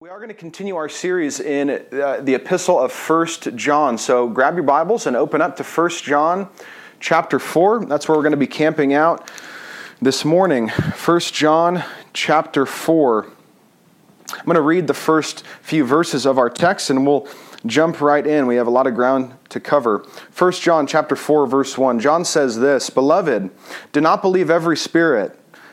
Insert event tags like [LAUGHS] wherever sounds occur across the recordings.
We are going to continue our series in uh, the epistle of First John. So grab your Bibles and open up to First John chapter 4. That's where we're going to be camping out this morning. First John chapter 4. I'm going to read the first few verses of our text and we'll jump right in. We have a lot of ground to cover. First John chapter 4 verse 1. John says this, "Beloved, do not believe every spirit,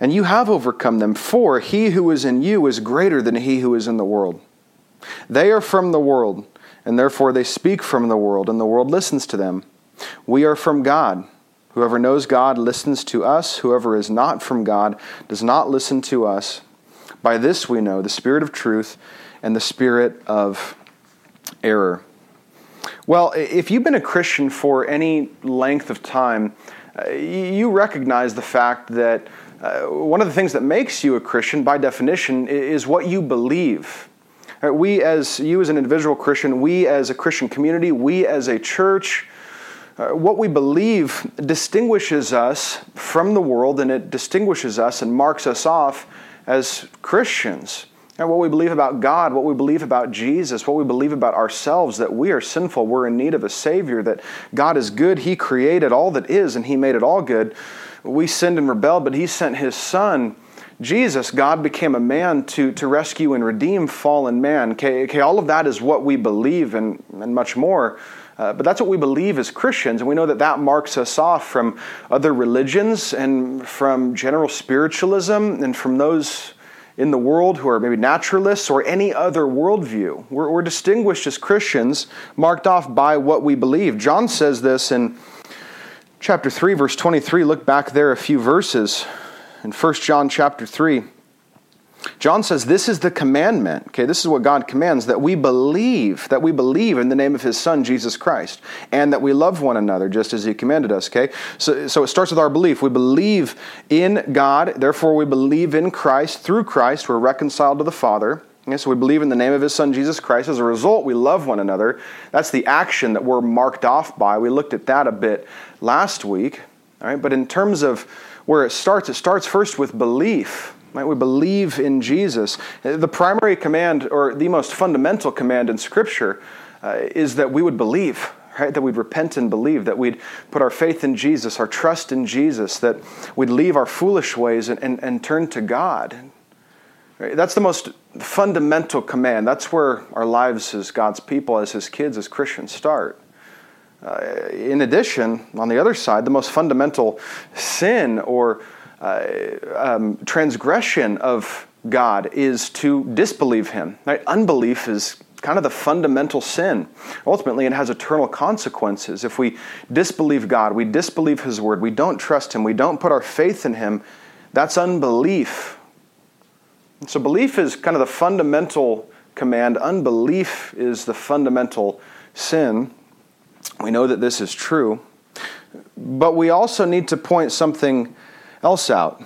and you have overcome them, for he who is in you is greater than he who is in the world. They are from the world, and therefore they speak from the world, and the world listens to them. We are from God. Whoever knows God listens to us. Whoever is not from God does not listen to us. By this we know the spirit of truth and the spirit of error. Well, if you've been a Christian for any length of time, uh, you recognize the fact that uh, one of the things that makes you a Christian, by definition, is what you believe. Uh, we, as you as an individual Christian, we as a Christian community, we as a church, uh, what we believe distinguishes us from the world and it distinguishes us and marks us off as Christians. And what we believe about God, what we believe about Jesus, what we believe about ourselves, that we are sinful, we're in need of a Savior, that God is good, He created all that is, and He made it all good we sinned and rebelled, but He sent His Son, Jesus. God became a man to, to rescue and redeem fallen man. Okay, okay, all of that is what we believe and, and much more. Uh, but that's what we believe as Christians, and we know that that marks us off from other religions and from general spiritualism and from those in the world who are maybe naturalists or any other worldview. We're, we're distinguished as Christians, marked off by what we believe. John says this in chapter 3 verse 23 look back there a few verses in 1 john chapter 3 john says this is the commandment okay this is what god commands that we believe that we believe in the name of his son jesus christ and that we love one another just as he commanded us okay? So, so it starts with our belief. We believe in god therefore we believe in christ through christ we're reconciled to the father Okay, so we believe in the name of his son Jesus Christ. As a result, we love one another. That's the action that we're marked off by. We looked at that a bit last week. All right, but in terms of where it starts, it starts first with belief. Right? We believe in Jesus. The primary command, or the most fundamental command in Scripture, uh, is that we would believe. Right? That we'd repent and believe, that we'd put our faith in Jesus, our trust in Jesus, that we'd leave our foolish ways and, and, and turn to God. Right? That's the most fundamental command. That's where our lives as God's people, as His kids, as Christians start. Uh, in addition, on the other side, the most fundamental sin or uh, um, transgression of God is to disbelieve Him. Right? Unbelief is kind of the fundamental sin. Ultimately, it has eternal consequences. If we disbelieve God, we disbelieve His Word, we don't trust Him, we don't put our faith in Him, that's unbelief. So, belief is kind of the fundamental command, unbelief is the fundamental sin. We know that this is true. But we also need to point something else out.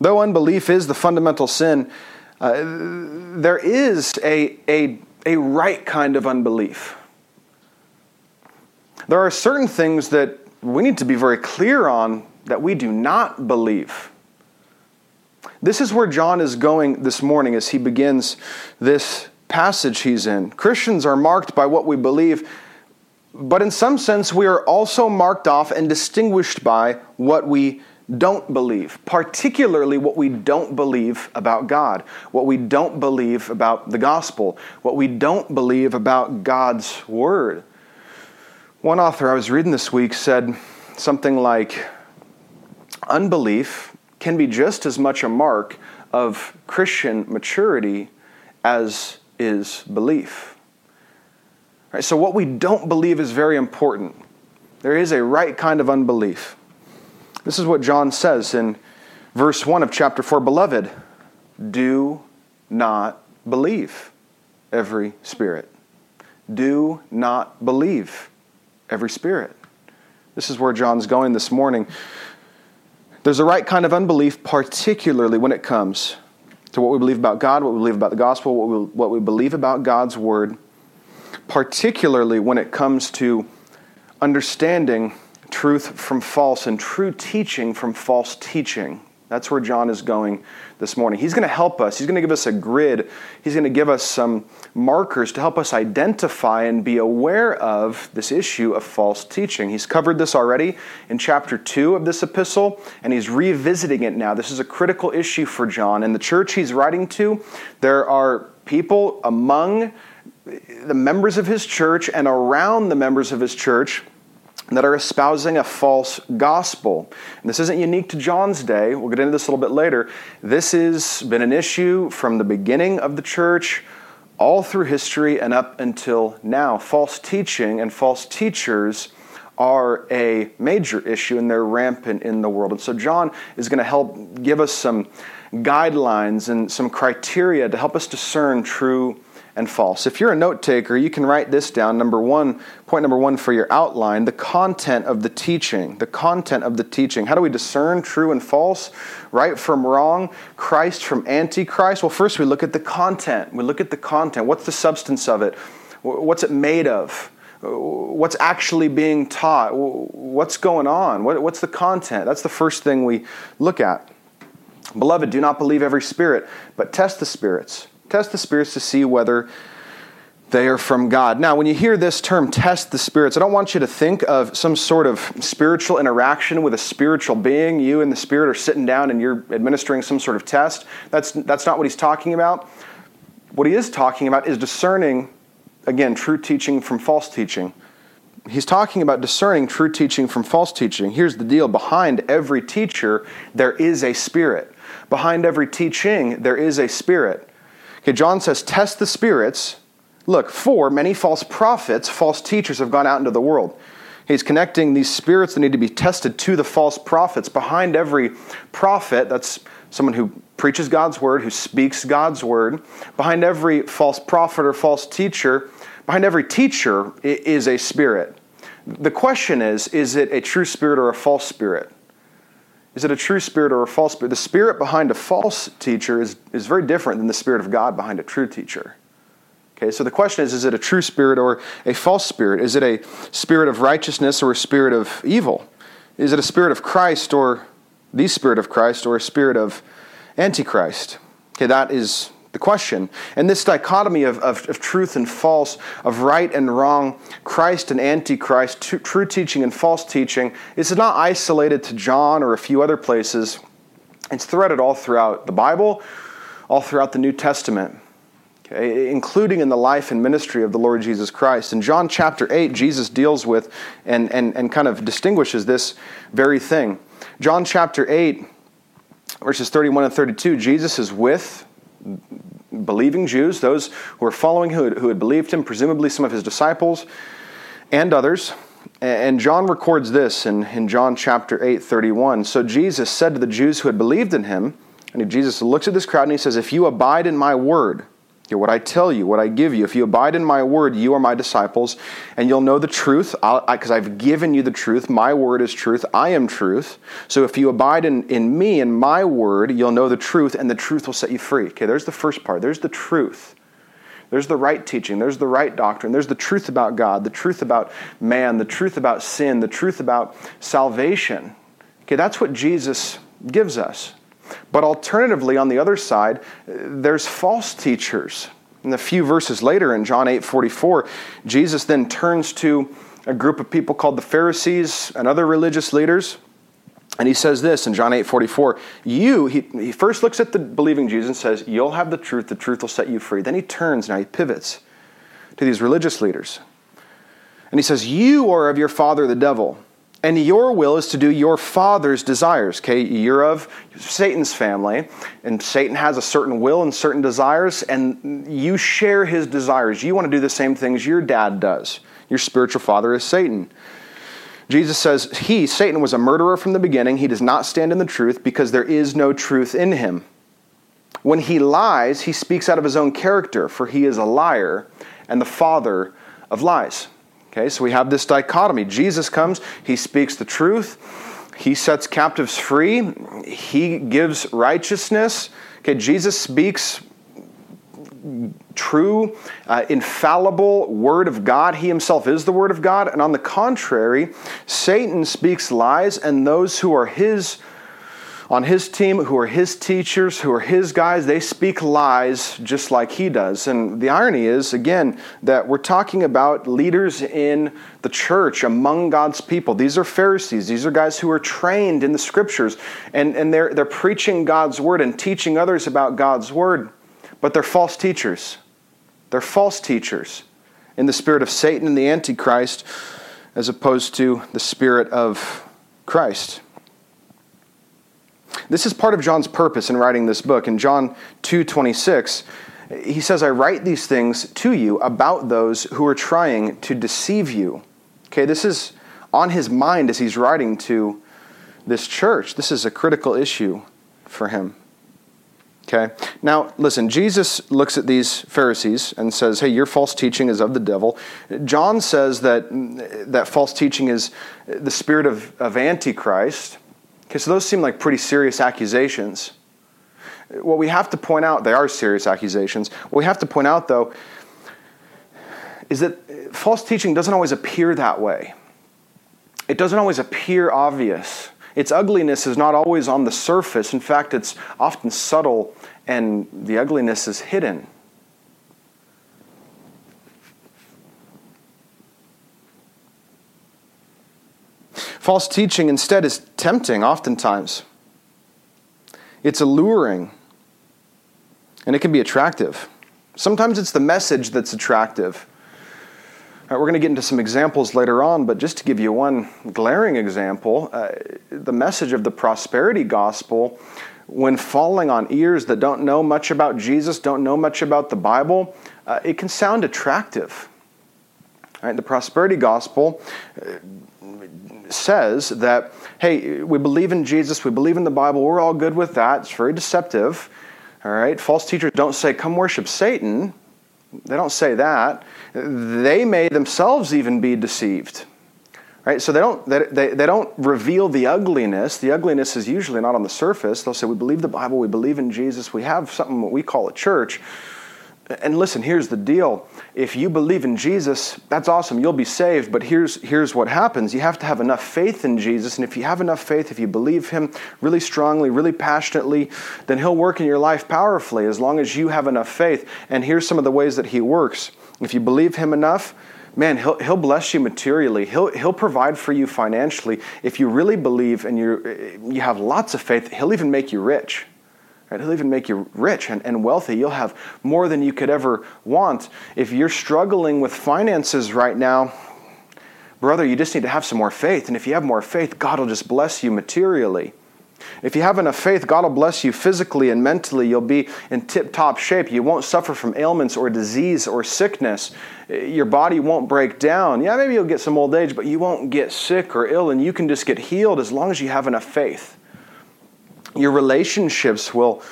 Though unbelief is the fundamental sin, uh, there is a, a, a right kind of unbelief. There are certain things that we need to be very clear on that we do not believe. This is where John is going this morning as he begins this passage he's in. Christians are marked by what we believe but in some sense, we are also marked off and distinguished by what we don't believe, particularly what we don't believe about God, what we don't believe about the gospel, what we don't believe about God's word. One author I was reading this week said something like Unbelief can be just as much a mark of Christian maturity as is belief. Right, so, what we don't believe is very important. There is a right kind of unbelief. This is what John says in verse 1 of chapter 4 Beloved, do not believe. every spirit. Do not believe every spirit. This is where John's going this morning. There's a right kind of unbelief, particularly when it comes to what we believe about God, what we believe about the gospel, what we, what we believe about God's word, particularly when it comes to understanding truth from false and true teaching from false teaching. That's where John is going this morning. He's going to help us. He's going to give us a grid. He's going to give us some markers to help us identify and be aware of this issue of false teaching. He's covered this already in chapter 2 of this epistle, and he's revisiting it now. This is a critical issue for John. In the church he's writing to, there are people among the members of his church and around the members of his church that are espousing a false gospel. And this isn't unique to John's day. We'll get into this a little bit later. This has been an issue from the beginning of the church all through history and up until now. False teaching and false teachers are a major issue and they're rampant in the world. And so John is going to help give us some guidelines and some criteria to help us discern true and false. If you're a note taker, you can write this down. Number one, point number one for your outline the content of the teaching. The content of the teaching. How do we discern true and false, right from wrong, Christ from antichrist? Well, first we look at the content. We look at the content. What's the substance of it? What's it made of? What's actually being taught? What's going on? What's the content? That's the first thing we look at. Beloved, do not believe every spirit, but test the spirits Test the spirits to see whether they are from God. Now, when you hear this term, test the spirits, I don't want you to think of some sort of spiritual interaction with a spiritual being. You and the spirit are sitting down and you're administering some sort of test. That's, that's not what he's talking about. What he is talking about is discerning, again, true teaching from false teaching. He's talking about discerning true teaching from false teaching. Here's the deal behind every teacher, there is a spirit. Behind every teaching, there is a spirit. Okay, John says, test the spirits. Look, for many false prophets, false teachers have gone out into the world. He's connecting these spirits that need to be tested to the false prophets. Behind every prophet, that's someone who preaches God's word, who speaks God's word. Behind every false prophet or false teacher, behind every teacher is a spirit. The question is is it a true spirit or a false spirit? Is it a true spirit or a false spirit? The spirit behind a false teacher is, is very different than the spirit of God behind a true teacher. Okay, so the question is is it a true spirit or a false spirit? Is it a spirit of righteousness or a spirit of evil? Is it a spirit of Christ or the spirit of Christ or a spirit of Antichrist? Okay, that is the question. And this dichotomy of, of, of, truth and false, of right and wrong, Christ and Antichrist, t- true teaching and false teaching, is not isolated to John or a few other places. It's threaded all throughout the Bible, all throughout the New Testament, okay, including in the life and ministry of the Lord Jesus Christ. In John chapter 8, Jesus deals with and, and, and kind of distinguishes this very thing. John chapter 8, verses 31 and 32, Jesus is with believing Jews, those who were following who had, who had believed him, presumably some of his disciples and others. And John records this in, in John chapter 8, 31. So Jesus said to the Jews who had believed in him, and Jesus looks at this crowd and he says, If you abide in my word, what I tell you, what I give you. If you abide in my word, you are my disciples, and you'll know the truth, because I've given you the truth. My word is truth. I am truth. So if you abide in, in me and my word, you'll know the truth, and the truth will set you free. Okay, there's the first part. There's the truth. There's the right teaching. There's the right doctrine. There's the truth about God, the truth about man, the truth about sin, the truth about salvation. Okay, that's what Jesus gives us. But alternatively, on the other side, there's false teachers. And a few verses later in John 8 44, Jesus then turns to a group of people called the Pharisees and other religious leaders. And he says this in John 8 44. You, he, he first looks at the believing Jesus and says, You'll have the truth, the truth will set you free. Then he turns, now he pivots to these religious leaders. And he says, You are of your father the devil and your will is to do your father's desires. Okay, you're of Satan's family, and Satan has a certain will and certain desires, and you share his desires. You want to do the same things your dad does. Your spiritual father is Satan. Jesus says, He, Satan, was a murderer from the beginning. He does not stand in the truth because there is no truth in him. When he lies, he speaks out of his own character, for he is a liar and the father of lies. Okay, so we have this dichotomy. Jesus comes, he speaks the truth, he sets captives free, he gives righteousness. Okay, Jesus speaks true, uh, infallible Word of God. He himself is the Word of God. And on the contrary, Satan speaks lies, and those who are his on his team, who are his teachers, who are his guys, they speak lies just like he does. And the irony is, again, that we're talking about leaders in the church among God's people. These are Pharisees. These are guys who are trained in the scriptures, and, and they're, they're preaching God's word and teaching others about God's word, but they're false teachers. They're false teachers in the spirit of Satan and the Antichrist, as opposed to the spirit of Christ. This is part of John's purpose in writing this book. In John 2:26, he says, "I write these things to you about those who are trying to deceive you." Okay, this is on his mind as he's writing to this church. This is a critical issue for him. Okay? Now, listen, Jesus looks at these Pharisees and says, Hey, your false teaching is of the devil. John says that, that false teaching is the spirit of, of Antichrist. Okay, so those seem like pretty serious accusations. What we have to point out, they are serious accusations. What we have to point out, though, is that uh, false teaching doesn't always appear that way. It doesn't always appear obvious. Its ugliness is not always on the surface. In fact, it's often subtle and the ugliness is hidden. False teaching instead is tempting, oftentimes. It's alluring, and it can be attractive. Sometimes it's the message that's attractive. We're going to get into some examples later on, but just to give you one glaring example, uh, the message of the prosperity gospel, when falling on ears that don't know much about Jesus, don't know much about the Bible, uh, it can sound attractive. The prosperity gospel uh, says that, hey, we believe in Jesus, we believe in the Bible, we're all good with that. It's very deceptive. All right? False teachers don't say, come worship Satan. They don't say that. They may themselves even be deceived. Right? So they don't, they, they, don't reveal the ugliness. The ugliness is usually not on the surface. They'll say, we believe the Bible, we believe in Jesus, we have something what we call a church. And listen, here's the deal. If you believe in Jesus, that's awesome. You'll be saved. But here's, here's what happens you have to have enough faith in Jesus. And if you have enough faith, if you believe Him really strongly, really passionately, then He'll work in your life powerfully as long as you have enough faith. And here's some of the ways that He works. If you believe Him enough, man, he'll, he'll bless you materially. He'll, he'll provide for you financially. If you really believe and you you have lots of faith, He'll even make you rich. Right? He'll even make you rich and, and wealthy. You'll have more than you could ever want. If you're struggling with finances right now, brother, you just need to have some more faith. And if you have more faith, God will just bless you materially. If you have enough faith, God will bless you physically and mentally. You'll be in tip top shape. You won't suffer from ailments or disease or sickness. Your body won't break down. Yeah, maybe you'll get some old age, but you won't get sick or ill, and you can just get healed as long as you have enough faith. Your relationships will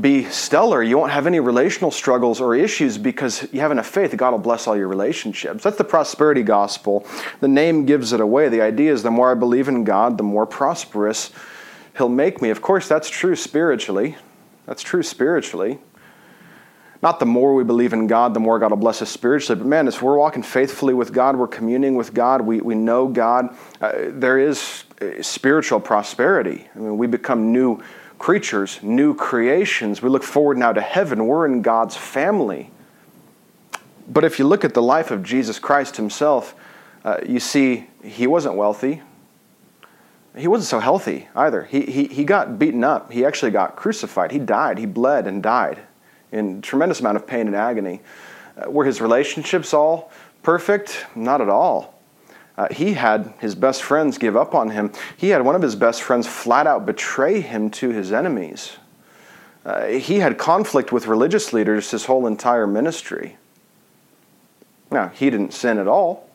be stellar. You won't have any relational struggles or issues because you have enough faith God will bless all your relationships. That's the prosperity gospel. The name gives it away. The idea is the more I believe in God, the more prosperous He'll make me. Of course, that's true spiritually. That's true spiritually. Not the more we believe in God, the more God will bless us spiritually. But man, as we're walking faithfully with God, we're communing with God, we, we know God, uh, there is spiritual prosperity. I mean, we become new creatures, new creations. We look forward now to heaven. We're in God's family. But if you look at the life of Jesus Christ himself, uh, you see he wasn't wealthy. He wasn't so healthy either. He, he, he got beaten up. He actually got crucified. He died. He bled and died in tremendous amount of pain and agony. Uh, were his relationships all perfect? Not at all. Uh, he had his best friends give up on him. He had one of his best friends flat out betray him to his enemies. Uh, he had conflict with religious leaders his whole entire ministry. Now, he didn't sin at all.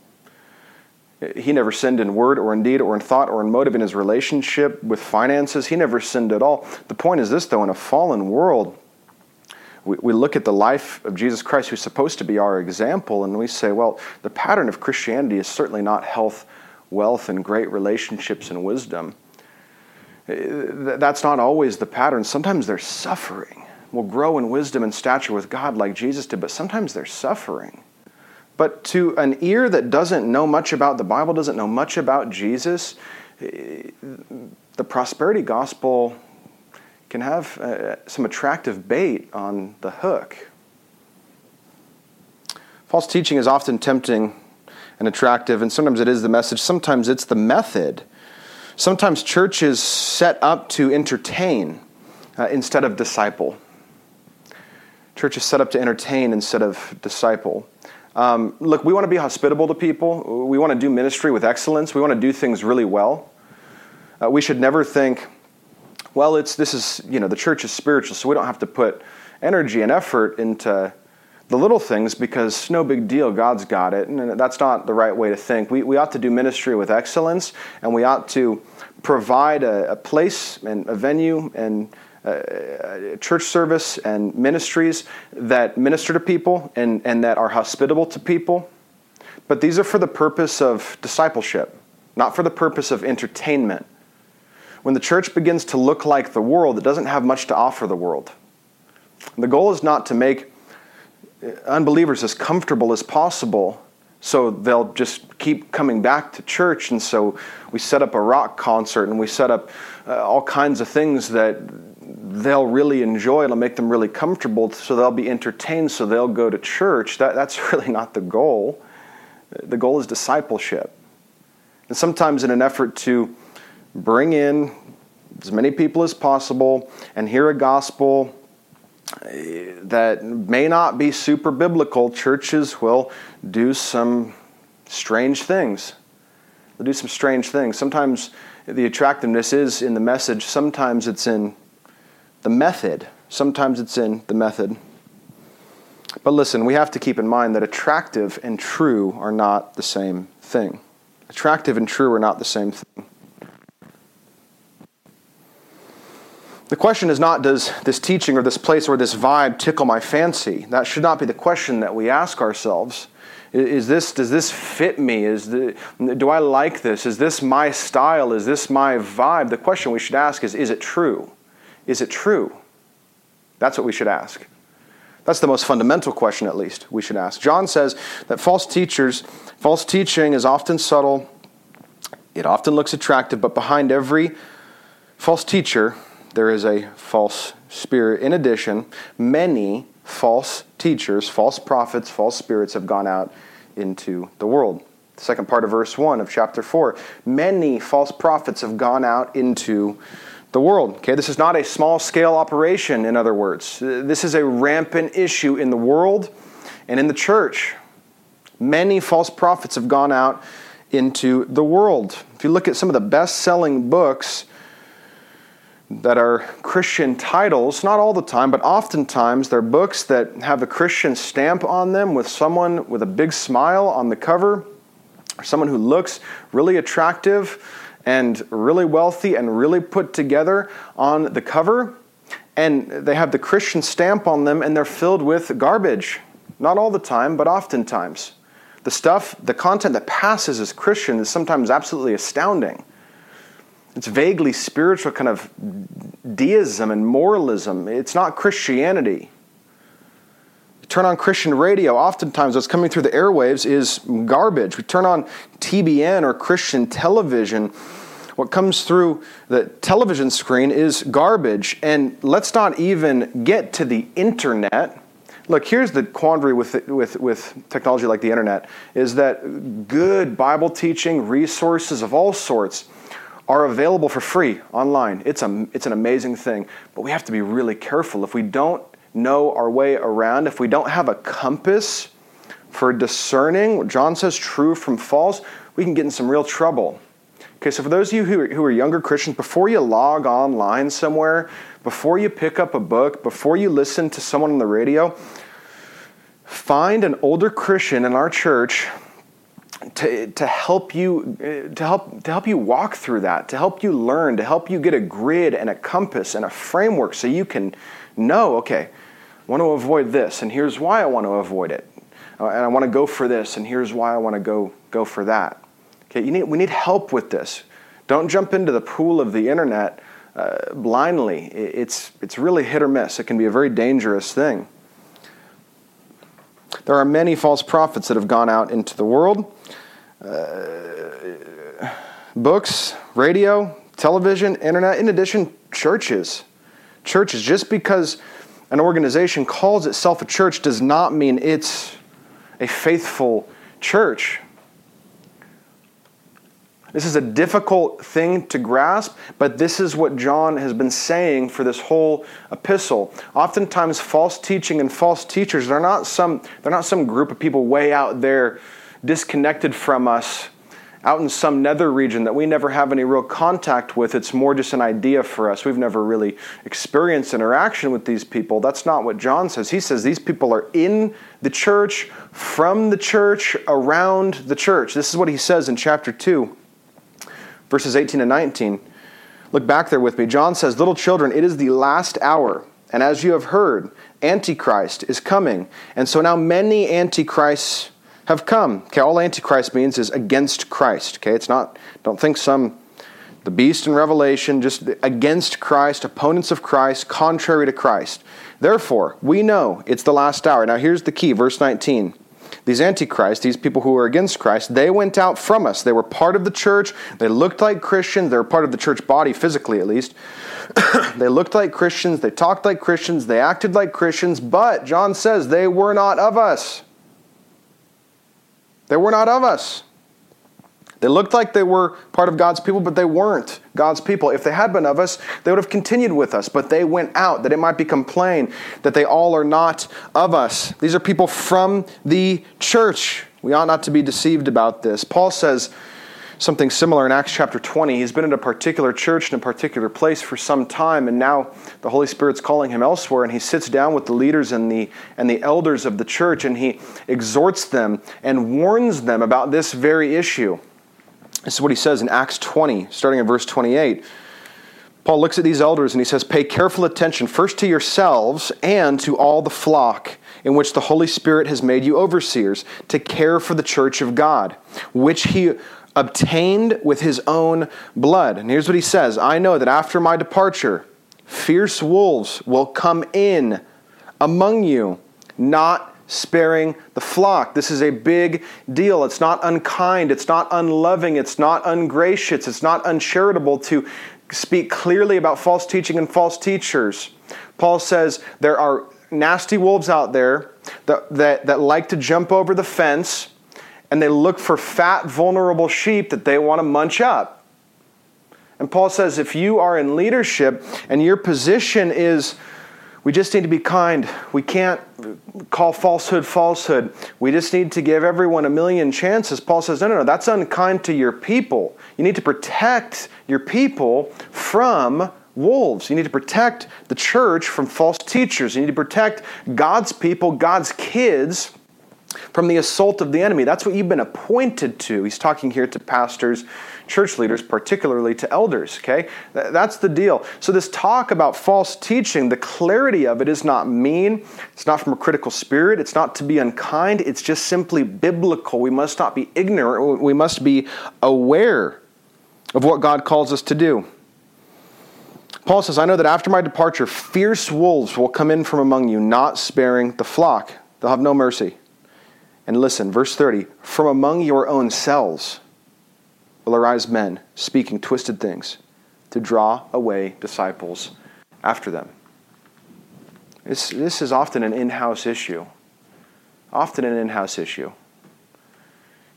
He never sinned in word or in deed or in thought or in motive in his relationship with finances. He never sinned at all. The point is this, though, in a fallen world, we, we look at the life of Jesus Christ, who's supposed to be our example, and we say, well, the pattern of Christianity is certainly not health, wealth, and great relationships and wisdom. Uh, that's not always the pattern. Sometimes there's suffering. We'll grow in wisdom and stature with God like Jesus did, but sometimes there's suffering. But to an ear that doesn't know much about the Bible, doesn't know much about Jesus, eh, the prosperity gospel can have uh, some attractive bait on the hook. False teaching is often tempting and attractive, and sometimes it is the message, sometimes it's the method. Sometimes churches set up to entertain uh, instead of disciple. Church is set up to entertain instead of disciple. Um, look, we want to be hospitable to people. We want to do ministry with excellence. We want to do things really well. Uh, we should never think, well, it's this is you know the church is spiritual, so we don't have to put energy and effort into the little things because no big deal, God's got it. And that's not the right way to think. We, we ought to do ministry with excellence, and we ought to provide a, a place and a venue and church service and ministries that minister to people and, and that are hospitable to people. But these are for the purpose of discipleship, not for the purpose of entertainment. When the church begins to look like the world, it doesn't have much to offer the world. The goal is not to make unbelievers as comfortable as possible so they'll just keep coming back to church. And so we set up a rock concert and we set up uh, all kinds of things that they'll really enjoy. It'll make them really comfortable, so they'll be entertained, so they'll go to church. That, that's [LAUGHS] really not the goal. The goal is discipleship. And sometimes, in an effort to bring in as many people as possible and hear a gospel eh, that may not be super biblical, churches will do some strange things. They'll do some strange things. Sometimes the attractiveness is in the message, sometimes it's in the method. Sometimes it's in the method. But listen, we have to keep in mind that attractive and true are not the same thing. Attractive and true are not the same thing. The question is not does this teaching or this place or this vibe tickle my fancy? That should not be the question that we ask ourselves. Is this, does this fit me? Is the, do I like this? Is this my style? Is this my vibe? The question we should ask is is it true? Is it true? That's what we should ask. That's the most fundamental question, at least, we should ask. John says that false teachers, false teaching is often subtle, it often looks attractive, but behind every false teacher, there is a false spirit. In addition, many false teachers, false prophets, false spirits have gone out into the world. The second part of verse 1 of chapter 4 many false prophets have gone out into the world. Okay, this is not a small scale operation, in other words. This is a rampant issue in the world and in the church. Many false prophets have gone out into the world. If you look at some of the best selling books that are Christian titles, not all the time, but oftentimes they're books that have a Christian stamp on them with someone with a big smile on the cover, or someone who looks really attractive and really wealthy and really put together on the cover. And they have the Christian stamp on them and they're filled with garbage. Not all the time, but oftentimes. The stuff, the content that passes as Christian is sometimes absolutely astounding. It's vaguely spiritual kind of deism and moralism. It's not Christianity turn on Christian radio, oftentimes what's coming through the airwaves is garbage. We turn on TBN or Christian television. What comes through the television screen is garbage. And let's not even get to the internet. Look, here's the quandary with, with, with technology like the internet is that good Bible teaching resources of all sorts are available for free online. It's, a, it's an amazing thing, but we have to be really careful. If we don't know our way around, if we don't have a compass for discerning what John says true from false, we can get in some real trouble. Okay, so for those of you who are, who are younger Christians, before you log online somewhere, before you pick up a book, before you listen to someone on the radio, find an older Christian in our church to, to help you to help to help you walk through that, to help you learn, to help you get a grid and a compass and a framework so you can know, okay, I want to avoid this, and here's why I want to avoid it. Uh, and I want to go for this, and here's why I want to go go for that. Okay, you need, we need help with this. Don't jump into the pool of the internet uh, blindly. It's, it's really hit or miss. It can be a very dangerous thing. There are many false prophets that have gone out into the world. Uh, books, radio, television, internet, in addition, churches. Churches. Just because an organization calls itself a church does not mean it's a faithful church. This is a difficult thing to grasp, but this is what John has been saying for this whole epistle. Oftentimes false teaching and false teachers, they're not some they're not some group of people way out there disconnected from us out in some nether region that we never have any real contact with. It's more just an idea for us. We've never really experienced interaction with these people. That's not what John says. He says these people are in the church, from the church, around the church. This is what he says in chapter 2 verses 18 and 19. Look back there with me. John says, Little children, it is the last hour. And as you have heard, Antichrist is coming. And so now many Antichrists have come. Okay, all Antichrist means is against Christ. Okay, it's not, don't think some, the beast in Revelation, just against Christ, opponents of Christ, contrary to Christ. Therefore, we know it's the last hour. Now here's the key, verse 19 these antichrists, these people who were against Christ, they went out from us. They were part of the church. They looked like Christians. They were part of the church body, physically at least. [CLEARS THROAT] they looked like Christians. They talked like Christians. They acted like Christians. But John says they were not of us. They were not of us. They looked like they were part of God's people, but they weren't God's people. If they had been of us, they would have continued with us, but they went out that it might become plain that they all are not of us. These are people from the church. We ought not to be deceived about this. Paul says something similar in Acts chapter 20. He's been in a particular church in a particular place for some time, and now the Holy Spirit's calling him elsewhere, and he sits down with the leaders and the, and the elders of the church, and he exhorts them and warns them about this very issue. This is what he says in Acts 20, starting in verse 28. Paul looks at these elders and he says, Pay careful attention first to yourselves and to all the flock in which the Holy Spirit has made you overseers to care for the church of God, which he obtained with his own blood. And here's what he says I know that after my departure, fierce wolves will come in among you, not sparing the flock. This is a big deal. It's not unkind, it's not unloving, it's not ungracious, it's not uncharitable to speak clearly about false teaching and false teachers. Paul says there are nasty wolves out there that, that, that like to jump over the fence and they look for fat, vulnerable sheep that they want to munch up. And Paul says if you are in leadership and your position is we just need to be kind. We can't call falsehood falsehood. We just need to give everyone a million chances. Paul says, no, no, no, that's unkind to your people. You need to protect your people from wolves. You need to protect the church from false teachers. You need to protect God's people, God's kids from the assault of the enemy. That's what you've been appointed to. He's talking here to pastors, church leaders, particularly to elders, okay? That's the deal. So, this talk about false teaching, the clarity of it is not mean, it's not from a critical spirit, it's not to be unkind, it's just simply biblical. We must not be ignorant, we must be aware of what God calls us to do. Paul says, I know that after my departure, fierce wolves will come in from among you, not sparing the flock. They'll have no mercy. And listen, verse 30 From among your own selves will arise men speaking twisted things to draw away disciples after them. This, this is often an in house issue. Often an in house issue.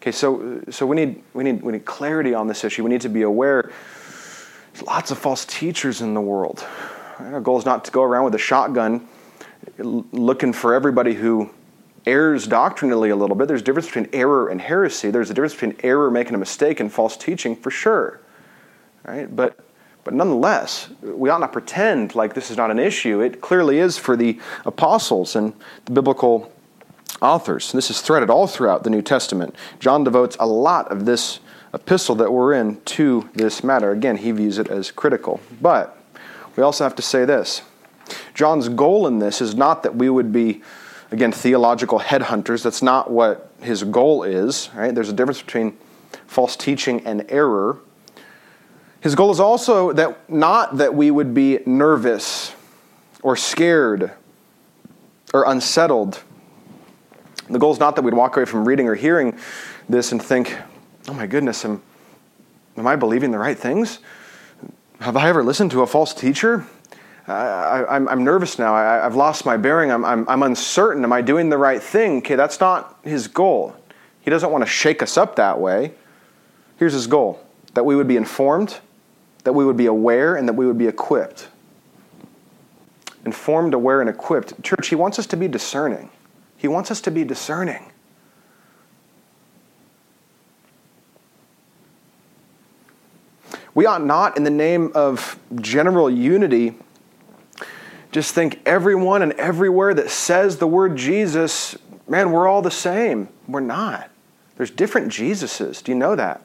Okay, so, so we, need, we, need, we need clarity on this issue. We need to be aware there's lots of false teachers in the world. Our goal is not to go around with a shotgun looking for everybody who errs doctrinally a little bit. There's a difference between error and heresy. There's a difference between error, making a mistake, and false teaching for sure. Right? But but nonetheless, we ought not pretend like this is not an issue. It clearly is for the apostles, and the biblical authors. This is threaded all throughout the New Testament. John devotes a lot of this epistle that we're in to this matter. Again, he views it as critical. But we also have to say this John's goal in this is not that we would be, again, theological headhunters. That's not what his goal is, right? There's a difference between false teaching and error. His goal is also that not that we would be nervous or scared or unsettled. The goal is not that we'd walk away from reading or hearing this and think, oh my goodness, am, am I believing the right things? Have I ever listened to a false teacher? I, am nervous now. I, have lost my bearing. I'm, I'm, I'm uncertain. Am I doing the right thing? Okay, that's not his goal. He doesn't want to shake us up that way. Here's his goal that we would be informed, that we would be aware, and that we would be equipped. Informed, aware, and equipped. Church, he wants us to be discerning. He wants us to be discerning. We ought not, in the name of general unity, just think everyone and everywhere that says the word Jesus, man, we're all the same. We're not. There's different Jesuses. Do you know that?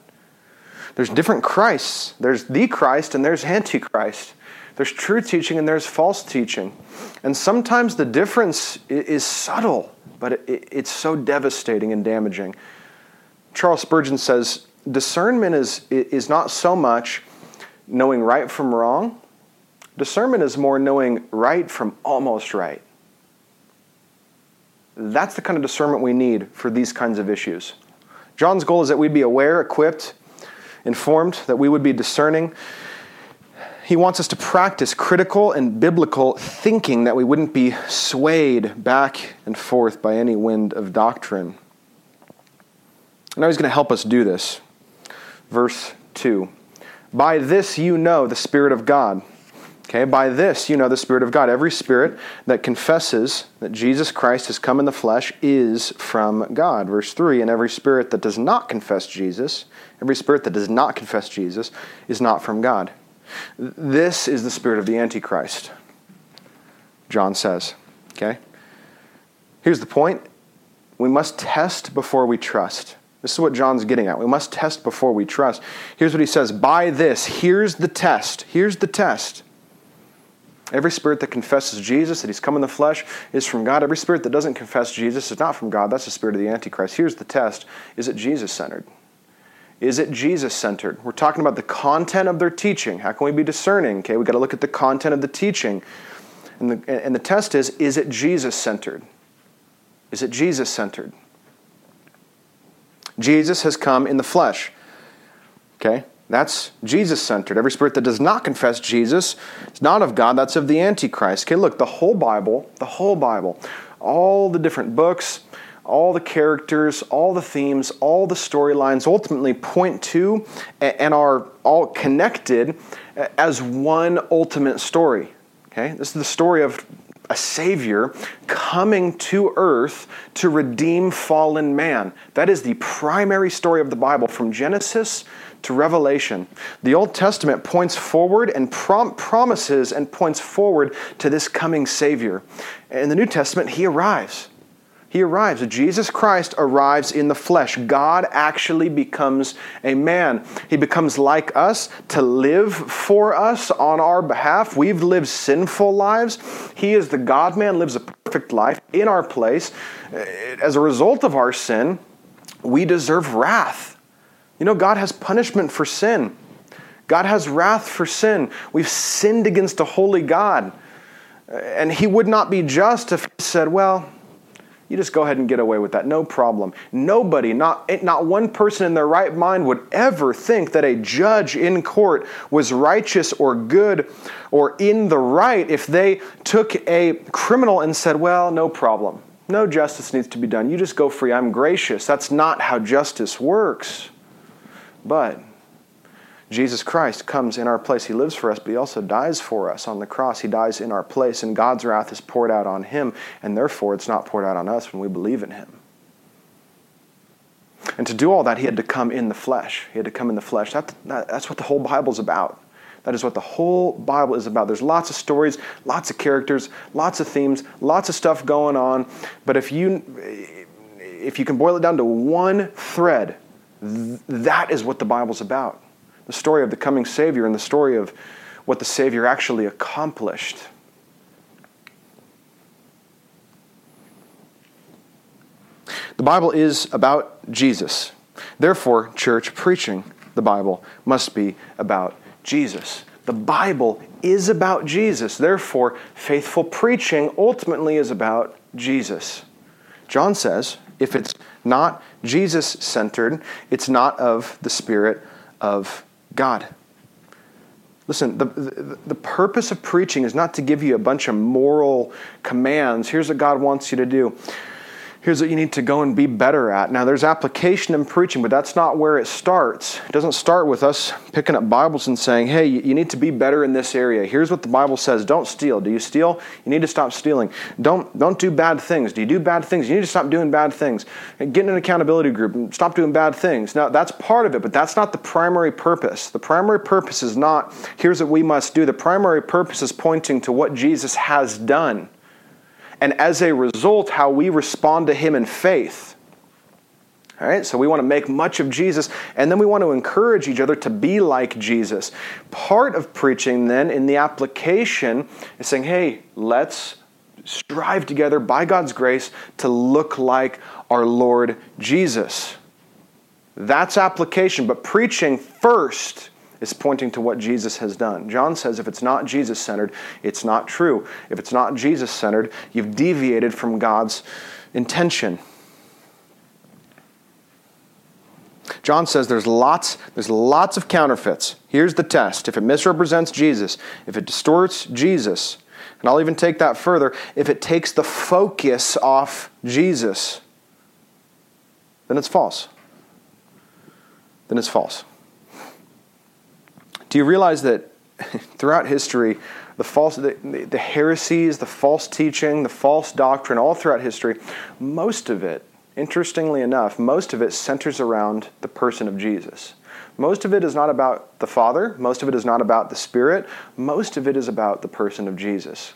There's different Christs. There's the Christ and there's Antichrist. There's true teaching and there's false teaching. And sometimes the difference is subtle, but it's so devastating and damaging. Charles Spurgeon says discernment is, is not so much knowing right from wrong, discernment is more knowing right from almost right. That's the kind of discernment we need for these kinds of issues. John's goal is that we'd be aware, equipped, informed, that we would be discerning. He wants us to practice critical and biblical thinking, that we wouldn't be swayed back and forth by any wind of doctrine. And Now he's going to help us do this. Verse 2 By this you know the Spirit of God. Okay, by this you know the Spirit of God. Every spirit that confesses that Jesus Christ has come in the flesh is from God. Verse 3 And every spirit that does not confess Jesus, every spirit that does not confess Jesus, is not from God. This is the spirit of the Antichrist, John says. Okay? Here's the point we must test before we trust. This is what John's getting at. We must test before we trust. Here's what he says By this, here's the test. Here's the test. Every spirit that confesses Jesus, that he's come in the flesh, is from God. Every spirit that doesn't confess Jesus is not from God. That's the spirit of the Antichrist. Here's the test Is it Jesus centered? Is it Jesus centered? We're talking about the content of their teaching. How can we be discerning? Okay, we've got to look at the content of the teaching. And the, and the test is Is it Jesus centered? Is it Jesus centered? Jesus has come in the flesh. Okay? That's Jesus centered. Every spirit that does not confess Jesus is not of God, that's of the Antichrist. Okay, look, the whole Bible, the whole Bible, all the different books, all the characters, all the themes, all the storylines ultimately point to and are all connected as one ultimate story. Okay? This is the story of a Savior coming to earth to redeem fallen man. That is the primary story of the Bible from Genesis to Revelation. The Old Testament points forward and prom- promises and points forward to this coming Savior. In the New Testament, He arrives. He arrives. Jesus Christ arrives in the flesh. God actually becomes a man. He becomes like us to live for us on our behalf. We've lived sinful lives. He is the God man, lives a perfect life in our place. As a result of our sin, we deserve wrath. You know, God has punishment for sin. God has wrath for sin. We've sinned against a holy God. And He would not be just if He said, well, you just go ahead and get away with that. No problem. Nobody, not, not one person in their right mind would ever think that a judge in court was righteous or good or in the right if they took a criminal and said, well, no problem. No justice needs to be done. You just go free. I'm gracious. That's not how justice works. But Jesus Christ comes in our place. He lives for us, but He also dies for us on the cross. He dies in our place, and God's wrath is poured out on Him, and therefore it's not poured out on us when we believe in Him. And to do all that, He had to come in the flesh. He had to come in the flesh. That, that, that's what the whole Bible's about. That is what the whole Bible is about. There's lots of stories, lots of characters, lots of themes, lots of stuff going on. But if you if you can boil it down to one thread, th- that is what the Bible's about. The story of the coming Savior and the story of what the Savior actually accomplished. The Bible is about Jesus. Therefore, church preaching the Bible must be about Jesus. The Bible is about Jesus. Therefore, faithful preaching ultimately is about Jesus. John says if it's not Jesus centered, it's not of the Spirit of God. Listen, the, the, the, purpose of preaching is not to give you a bunch of moral commands. Here's what God wants you to do here's what you need to go and be better at. Now, there's application in preaching, but that's not where it starts. It doesn't start with us picking up Bibles and saying, hey, you need to be better in this area. Here's what the Bible says don't steal. Do you steal? You need to stop stealing. Don't, don't do bad things. Do you do bad things? You need to stop doing bad things. Get in an accountability group and stop doing bad things. Now, that's part of it, but that's not the primary purpose. The primary purpose is not, here's what we must do. The primary purpose is pointing to what Jesus has done and as a result, how we respond to Him in faith. All right, so we want to make much of Jesus, and then we want to encourage each other to be like Jesus. Part of preaching, then, in the application, is saying, hey, let's strive together by God's grace to look like our Lord Jesus. That's application, but preaching first is pointing to what Jesus has done. John says if it's not Jesus centered, it's not true. If it's not Jesus centered, you've deviated from God's intention. John says there's lots, there's lots of counterfeits. Here's the test. If it misrepresents Jesus, if it distorts Jesus, and I'll even take that further, if it takes the focus off Jesus, then it's false. Then it's false. Do you realize that [LAUGHS] throughout history, the false, the, the heresies, the false teaching, the false doctrine, all throughout history, most of it, interestingly enough, most of it centers around the person of Jesus. Most of it is not about the Father. Most of it is not about the Spirit. Most of it is about the person of Jesus.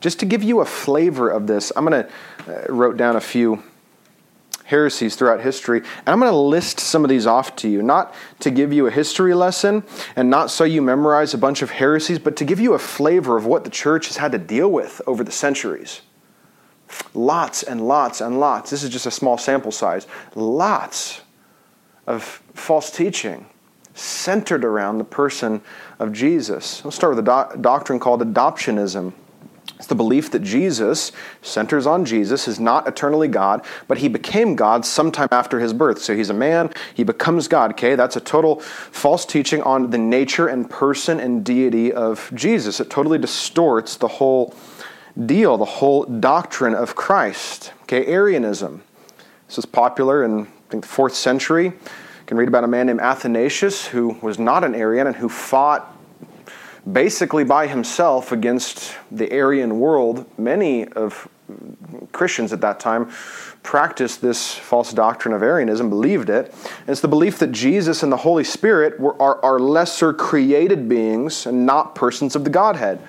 Just to give you a flavor of this, I'm going to uh, wrote down a few heresies throughout history. And I'm going to list some of these off to you, not to give you a history lesson and not so you memorize a bunch of heresies, but to give you a flavor of what the church has had to deal with over the centuries. Lots and lots and lots. This is just a small sample size. Lots of false teaching centered around the person of Jesus. Let's start with a do- doctrine called adoptionism. It's the belief that Jesus centers on Jesus, is not eternally God, but he became God sometime after his birth. So he's a man, he becomes God. Okay, that's a total false teaching on the nature and person and deity of Jesus. It totally distorts the whole deal, the whole doctrine of Christ. Okay, Arianism. This is popular in I think the fourth century. You can read about a man named Athanasius who was not an Arian and who fought basically by himself against the Arian world. Many of Christians at that time practiced this false doctrine of Arianism, believed it. And it's the belief that Jesus and the Holy Spirit were, are, are lesser created beings and not persons of the Godhead.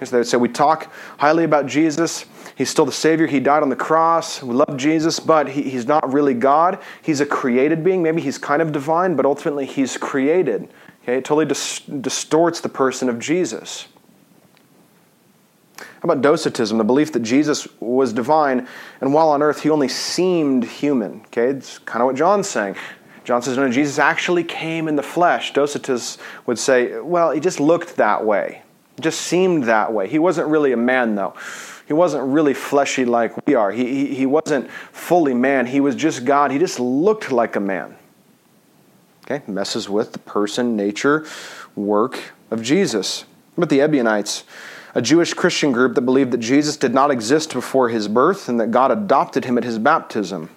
So they would say, We talk highly about Jesus. He's still the Savior. He died on the cross. We love Jesus, but he, he's not really God. He's a created being. Maybe he's kind of divine, but ultimately he's created. Okay, it totally dis- distorts the person of Jesus. How about docetism, the belief that Jesus was divine, and while on earth he only seemed human? Okay, it's kind of what John's saying. John says, no, Jesus actually came in the flesh. Docetists would say, well, he just looked that way. Just seemed that way. He wasn't really a man, though. He wasn't really fleshy like we are. He, he, he wasn't fully man. He was just God. He just looked like a man. Okay, messes with the person, nature, work of Jesus. But the Ebionites, a Jewish Christian group that believed that Jesus did not exist before his birth and that God adopted him at his baptism.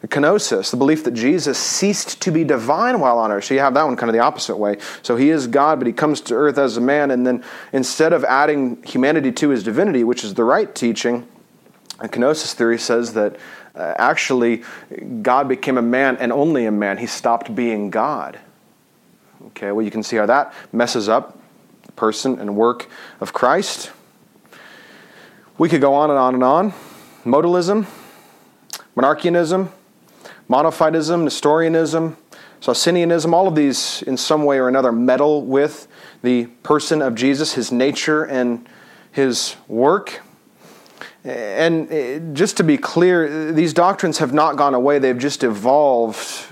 The kenosis, the belief that Jesus ceased to be divine while on earth. So you have that one kind of the opposite way. So he is God, but he comes to earth as a man, and then instead of adding humanity to his divinity, which is the right teaching, a kenosis theory says that uh, actually, God became a man and only a man. He stopped being God. Okay, well, you can see how that messes up the person and work of Christ. We could go on and on and on. Modalism, Monarchianism, Monophysitism, Nestorianism, Socinianism, all of these in some way or another meddle with the person of Jesus, his nature, and his work. And eh, just to be clear, these doctrines have not gone away. They've just evolved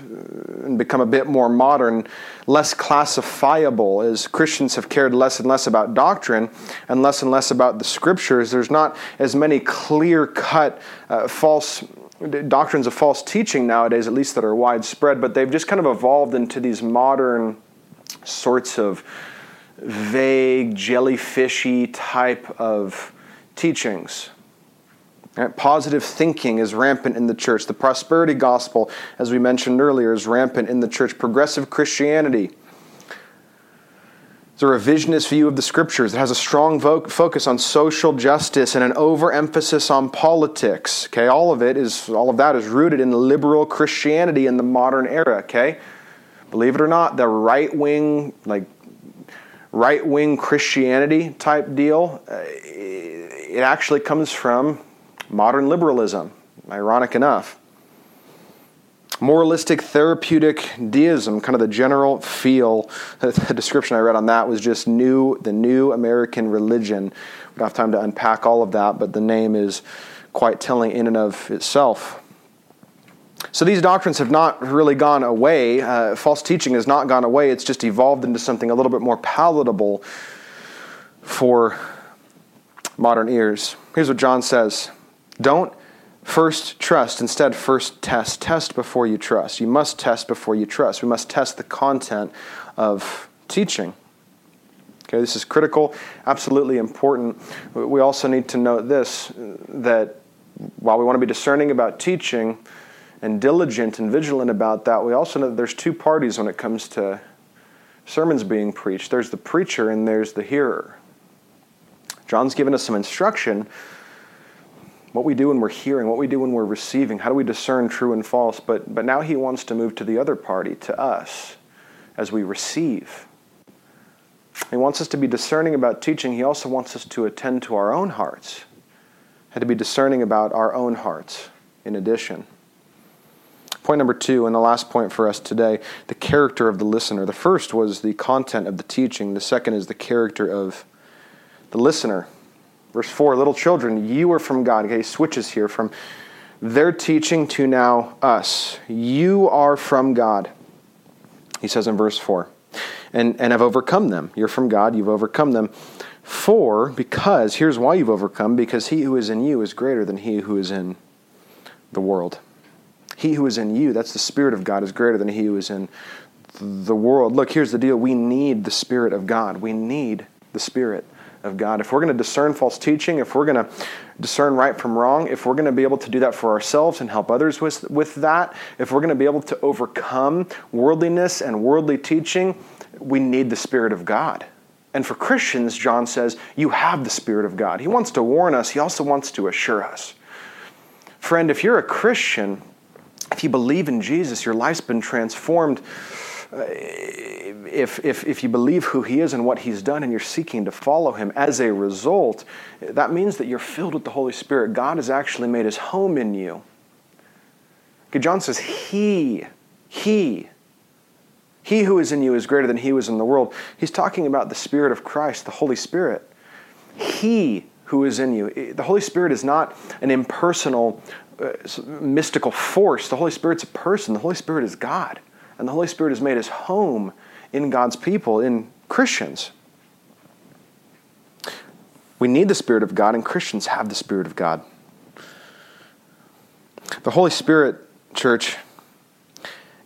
and become a bit more modern, less classifiable as Christians have cared less and less about doctrine and less and less about the scriptures. There's not as many clear cut uh, false doctrines of false teaching nowadays, at least that are widespread, but they've just kind of evolved into these modern sorts of vague, jellyfishy type of teachings. Right? Positive thinking is rampant in the church. The prosperity gospel, as we mentioned earlier, is rampant in the church. Progressive Christianity it's a revisionist view of the scriptures. It has a strong vo- focus on social justice and an overemphasis on politics. Okay, all of it is all of that is rooted in liberal Christianity in the modern era. Okay, believe it or not, the right wing like right wing Christianity type deal, uh, it actually comes from modern liberalism. Ironic enough. Moralistic therapeutic deism kind of the general feel. [LAUGHS] The description i read on that was just new the new american religion. We don't have time to unpack all of that but the name is quite telling in and of itself. So these doctrines have not really gone away. Uh, false teaching has not gone away. It's just evolved into something a little bit more palatable for modern ears. Here's what john says don't First, trust. Instead, first test. Test before you trust. You must test before you trust. We must test the content of teaching. Okay, this is critical, absolutely important. We also need to note this that while we want to be discerning about teaching and diligent and vigilant about that, we also know that there's two parties when it comes to sermons being preached there's the preacher and there's the hearer. John's given us some instruction what we do when we're hearing, what we do when we're receiving, how do we discern true and false? But, but now he wants to move to the other party, to us, as we receive. He wants us to be discerning about teaching. He also wants us to attend to our own hearts and to be discerning about our own hearts in addition. Point number two, and the last point for us today the character of the listener. The first was the content of the teaching, the second is the character of the listener. Verse 4 Little children, you are from God. Okay, he switches here from their teaching to now us. You are from God. He says in verse 4 and, and have overcome them. You're from God, you've overcome them. For, because, here's why you've overcome, because he who is in you is greater than he who is in the world. He who is in you, that's the Spirit of God, is greater than he who is in the world. Look, here's the deal we need the Spirit of God. We need the Spirit of God. If we're going to discern false teaching, if we're going to discern right from wrong, if we're going to be able to do that for ourselves and help others with, with that, if we're going to be able to overcome worldliness and worldly teaching, we need the Spirit of God. And for Christians, John says, you have the Spirit of God. He wants to warn us, he also wants to assure us. Friend, if you're a Christian, if you believe in Jesus, your life's been transformed if, if, if you believe who he is and what he's done and you're seeking to follow him as a result, that means that you're filled with the Holy Spirit. God has actually made his home in you. Okay, John says, He, He, He who is in you is greater than he who is in the world. He's talking about the Spirit of Christ, the Holy Spirit. He who is in you. The Holy Spirit is not an impersonal, uh, mystical force. The Holy Spirit's a person. The Holy Spirit is God. And the Holy Spirit has made his home in God's people, in Christians. We need the Spirit of God, and Christians have the Spirit of God. The Holy Spirit, church,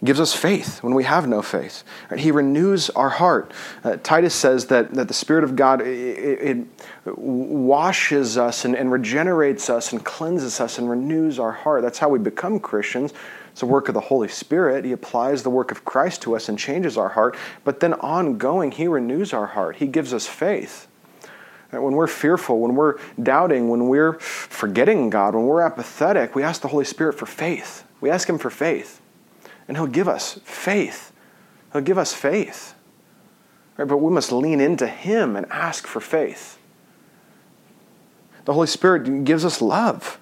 gives us faith when we have no faith. He renews our heart. Uh, Titus says that, that the Spirit of God it, it washes us and, and regenerates us and cleanses us and renews our heart. That's how we become Christians. It's a work of the Holy Spirit. He applies the work of Christ to us and changes our heart. But then ongoing, He renews our heart. He gives us faith. When we're fearful, when we're doubting, when we're forgetting God, when we're apathetic, we ask the Holy Spirit for faith. We ask Him for faith. And He'll give us faith. He'll give us faith. Right? But we must lean into Him and ask for faith. The Holy Spirit gives us love.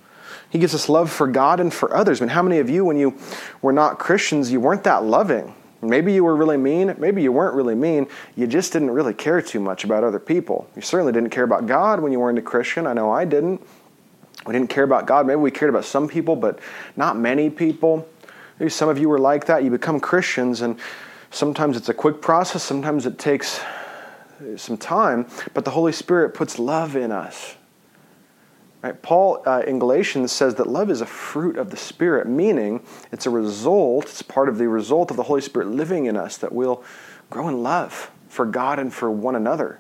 He gives us love for God and for others. I mean, how many of you, when you were not Christians, you weren't that loving? Maybe you were really mean. Maybe you weren't really mean. You just didn't really care too much about other people. You certainly didn't care about God when you weren't a Christian. I know I didn't. We didn't care about God. Maybe we cared about some people, but not many people. Maybe some of you were like that. You become Christians, and sometimes it's a quick process, sometimes it takes some time, but the Holy Spirit puts love in us. Right? Paul uh, in Galatians says that love is a fruit of the Spirit, meaning it's a result, it's part of the result of the Holy Spirit living in us that we'll grow in love for God and for one another.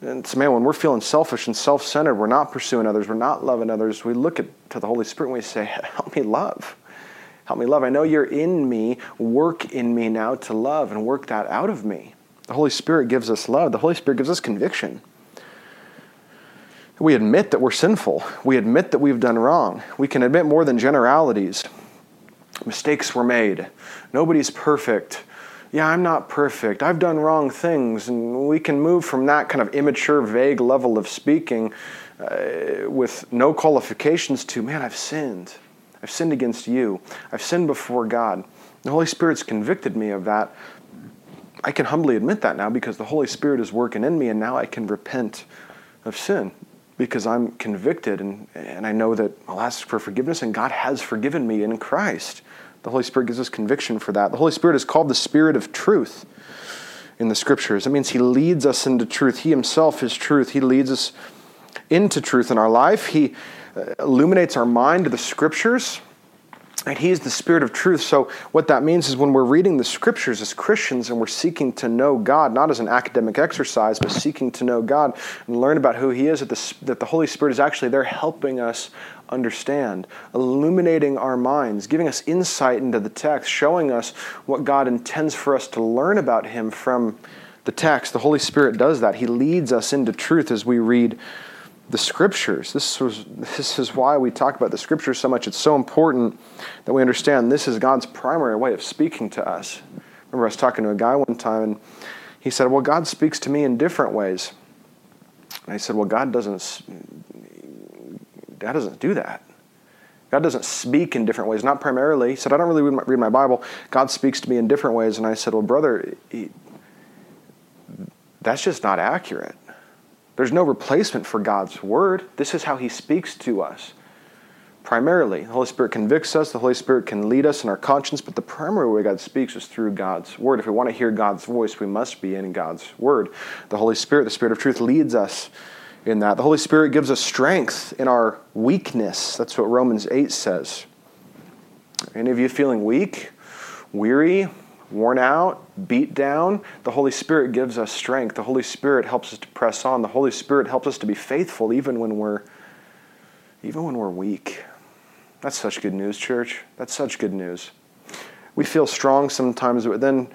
And so, man, when we're feeling selfish and self centered, we're not pursuing others, we're not loving others, we look at, to the Holy Spirit and we say, [LAUGHS] Help me love. Help me love. I know you're in me. Work in me now to love and work that out of me. The Holy Spirit gives us love, the Holy Spirit gives us conviction. We admit that we're sinful. We admit that we've done wrong. We can admit more than generalities. Mistakes were made. Nobody's perfect. Yeah, I'm not perfect. I've done wrong things. And we can move from that kind of immature, vague level of speaking uh, with no qualifications to, man, I've sinned. I've sinned against you. I've sinned before God. The Holy Spirit's convicted me of that. I can humbly admit that now because the Holy Spirit is working in me, and now I can repent of sin because I'm convicted and, and I know that I'll ask for forgiveness and God has forgiven me in Christ. The Holy Spirit gives us conviction for that. The Holy Spirit is called the Spirit of truth in the scriptures. It means He leads us into truth. He Himself is truth. He leads us into truth in our life. He uh, illuminates our mind to the scriptures. And He is the Spirit of truth. So, what that means is when we're reading the Scriptures as Christians and we're seeking to know God, not as an academic exercise, but seeking to know God and learn about who He is, that the, that the Holy Spirit is actually there helping us understand, illuminating our minds, giving us insight into the text, showing us what God intends for us to learn about Him from the text. The Holy Spirit does that. He leads us into truth as we read the scriptures. This, was, this is why we talk about the scriptures so much. It's so important that we understand this is God's primary way of speaking to us. Remember, I was talking to a guy one time, and he said, Well, God speaks to me in different ways. And I said, Well, God doesn't, God doesn't do that. God doesn't speak in different ways, not primarily. He said, I don't really read my, read my Bible. God speaks to me in different ways. And I said, Well, brother, he, that's just not accurate. There's no replacement for God's Word. This is how He speaks to us. Primarily, the Holy Spirit convicts us, the Holy Spirit can lead us in our conscience, but the primary way God speaks is through God's Word. If we want to hear God's voice, we must be in God's Word. The Holy Spirit, the Spirit of truth, leads us in that. The Holy Spirit gives us strength in our weakness. That's what Romans 8 says. Any of you feeling weak, weary, worn out, beat down, the Holy Spirit gives us strength. The Holy Spirit helps us to press on. The Holy Spirit helps us to be faithful even when we're even when we're weak. That's such good news, church. That's such good news. We feel strong sometimes, but then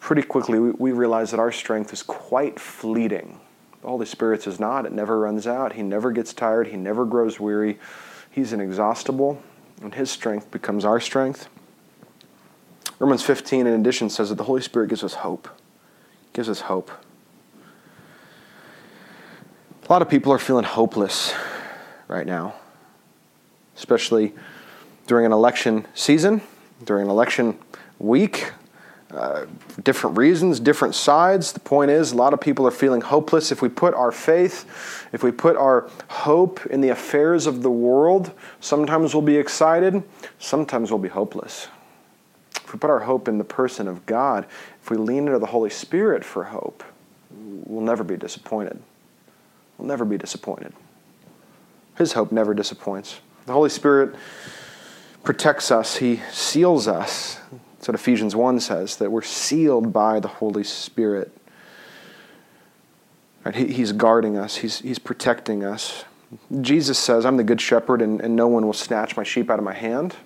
pretty quickly we, we realize that our strength is quite fleeting. The Holy Spirit's is not. It never runs out. He never gets tired. He never grows weary. He's inexhaustible, and His strength becomes our strength. Romans 15, in addition, says that the Holy Spirit gives us hope. Gives us hope. A lot of people are feeling hopeless right now, especially during an election season, during an election week. Uh, different reasons, different sides. The point is, a lot of people are feeling hopeless. If we put our faith, if we put our hope in the affairs of the world, sometimes we'll be excited, sometimes we'll be hopeless if we put our hope in the person of God, if we lean into the Holy Spirit for hope, we'll never be disappointed. We'll never be disappointed. His hope never disappoints. The Holy Spirit protects us, He seals us. That's what Ephesians 1 says, that we're sealed by the Holy Spirit. Right? He, he's guarding us, he's, he's protecting us. Jesus says, I'm the good shepherd, and, and no one will snatch my sheep out of my hand.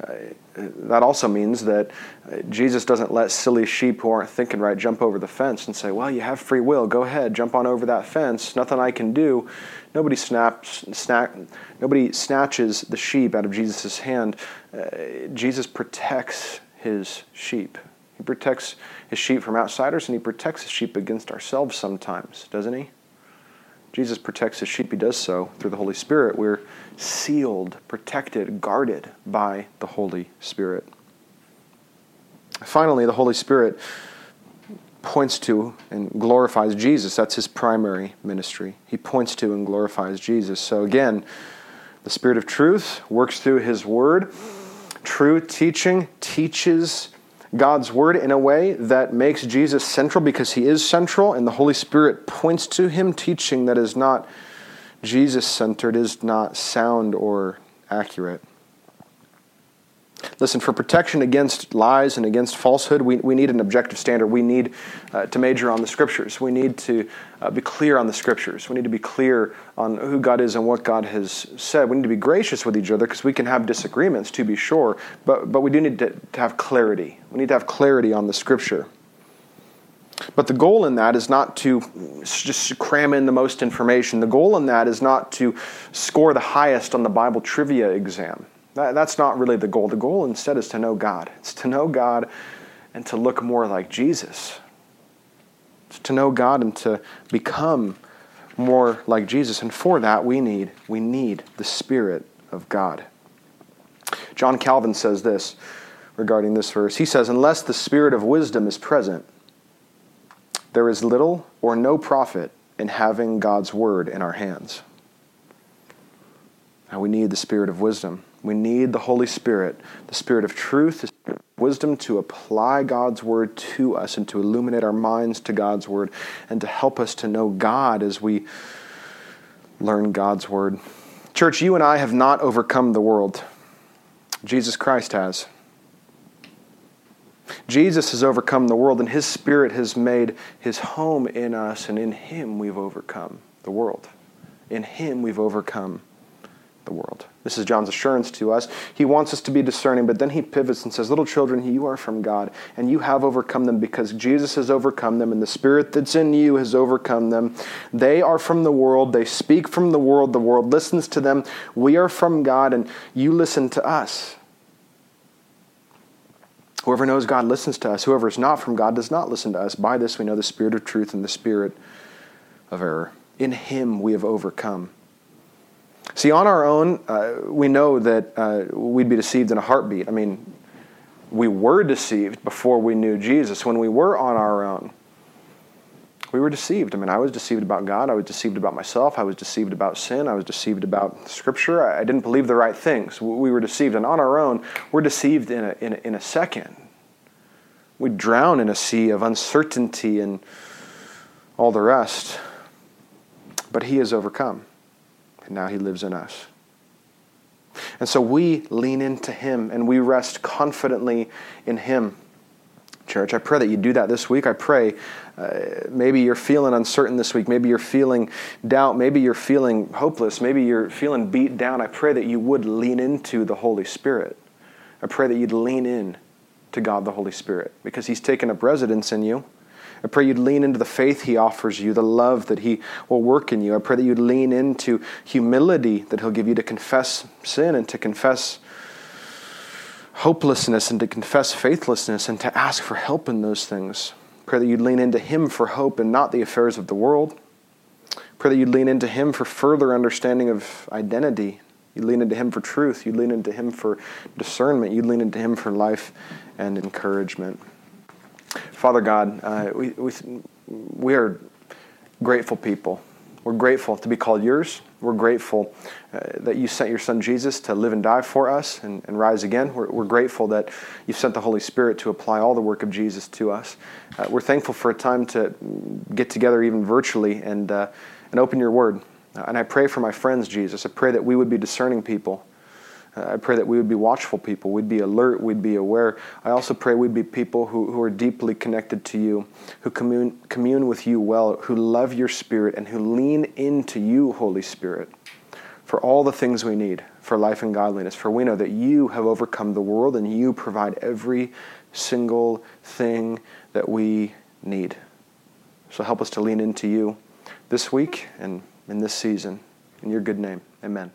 Uh, that also means that uh, Jesus doesn't let silly sheep who aren't thinking right jump over the fence and say, Well, you have free will. Go ahead, jump on over that fence. Nothing I can do. Nobody, snaps, nobody snatches the sheep out of Jesus' hand. Uh, Jesus protects his sheep. He protects his sheep from outsiders and he protects his sheep against ourselves sometimes, doesn't he? Jesus protects his sheep. He does so through the Holy Spirit. We're sealed, protected, guarded by the Holy Spirit. Finally, the Holy Spirit points to and glorifies Jesus. That's his primary ministry. He points to and glorifies Jesus. So again, the Spirit of truth works through his word. True teaching teaches God's word in a way that makes Jesus central because he is central, and the Holy Spirit points to him, teaching that is not Jesus centered, is not sound or accurate. Listen, for protection against lies and against falsehood, we, we need an objective standard. We need uh, to major on the scriptures. We need to uh, be clear on the scriptures. We need to be clear on who God is and what God has said. We need to be gracious with each other because we can have disagreements, to be sure, but, but we do need to, to have clarity. We need to have clarity on the scripture. But the goal in that is not to just cram in the most information. The goal in that is not to score the highest on the Bible trivia exam. That, that's not really the goal. The goal instead is to know God. It's to know God and to look more like Jesus. It's to know God and to become more like Jesus. And for that we need we need the Spirit of God. John Calvin says this regarding this verse. He says, Unless the Spirit of wisdom is present, there is little or no profit in having God's word in our hands. Now we need the Spirit of wisdom. We need the Holy Spirit, the Spirit of truth, the Spirit of wisdom to apply God's word to us and to illuminate our minds to God's word and to help us to know God as we learn God's word. Church, you and I have not overcome the world. Jesus Christ has. Jesus has overcome the world, and His Spirit has made His home in us, and in Him we've overcome the world. In Him we've overcome the world. This is John's assurance to us. He wants us to be discerning, but then he pivots and says, Little children, you are from God, and you have overcome them because Jesus has overcome them, and the Spirit that's in you has overcome them. They are from the world. They speak from the world. The world listens to them. We are from God, and you listen to us. Whoever knows God listens to us. Whoever is not from God does not listen to us. By this we know the spirit of truth and the spirit of error. In him we have overcome. See, on our own, uh, we know that uh, we'd be deceived in a heartbeat. I mean, we were deceived before we knew Jesus. When we were on our own, we were deceived. I mean, I was deceived about God. I was deceived about myself. I was deceived about sin. I was deceived about Scripture. I didn't believe the right things. We were deceived. And on our own, we're deceived in a, in a, in a second. We drown in a sea of uncertainty and all the rest. But He has overcome and now he lives in us. And so we lean into him and we rest confidently in him. Church, I pray that you do that this week. I pray uh, maybe you're feeling uncertain this week. Maybe you're feeling doubt. Maybe you're feeling hopeless. Maybe you're feeling beat down. I pray that you would lean into the Holy Spirit. I pray that you'd lean in to God the Holy Spirit because He's taken up residence in you. I pray you'd lean into the faith He offers you, the love that He will work in you. I pray that you'd lean into humility that He'll give you to confess sin and to confess hopelessness and to confess faithlessness and to ask for help in those things. Pray that you'd lean into Him for hope and not the affairs of the world. Pray that you'd lean into Him for further understanding of identity. You'd lean into Him for truth. You'd lean into Him for discernment. You'd lean into Him for life and encouragement. Father God, uh, we, we, we are grateful people. We're grateful to be called yours. We're grateful uh, that you sent your son Jesus to live and die for us and, and rise again. We're, we're, grateful that you sent the Holy Spirit to apply all the work of Jesus to us. Uh, we're thankful for a time to get together even virtually and, uh, and open your word. and I pray for my friends, Jesus. I pray that we would be discerning people Uh, I pray that we would be watchful people. We'd be alert. We'd be aware. I also pray we'd be people who, who are deeply connected to you, who commune, commune with you well, who love your Spirit, and who lean into you, Holy Spirit, for all the things we need for life and godliness. For we know that you have overcome the world and you provide every single thing that we need. So help us to lean into you this week and in this season. In your good name, amen.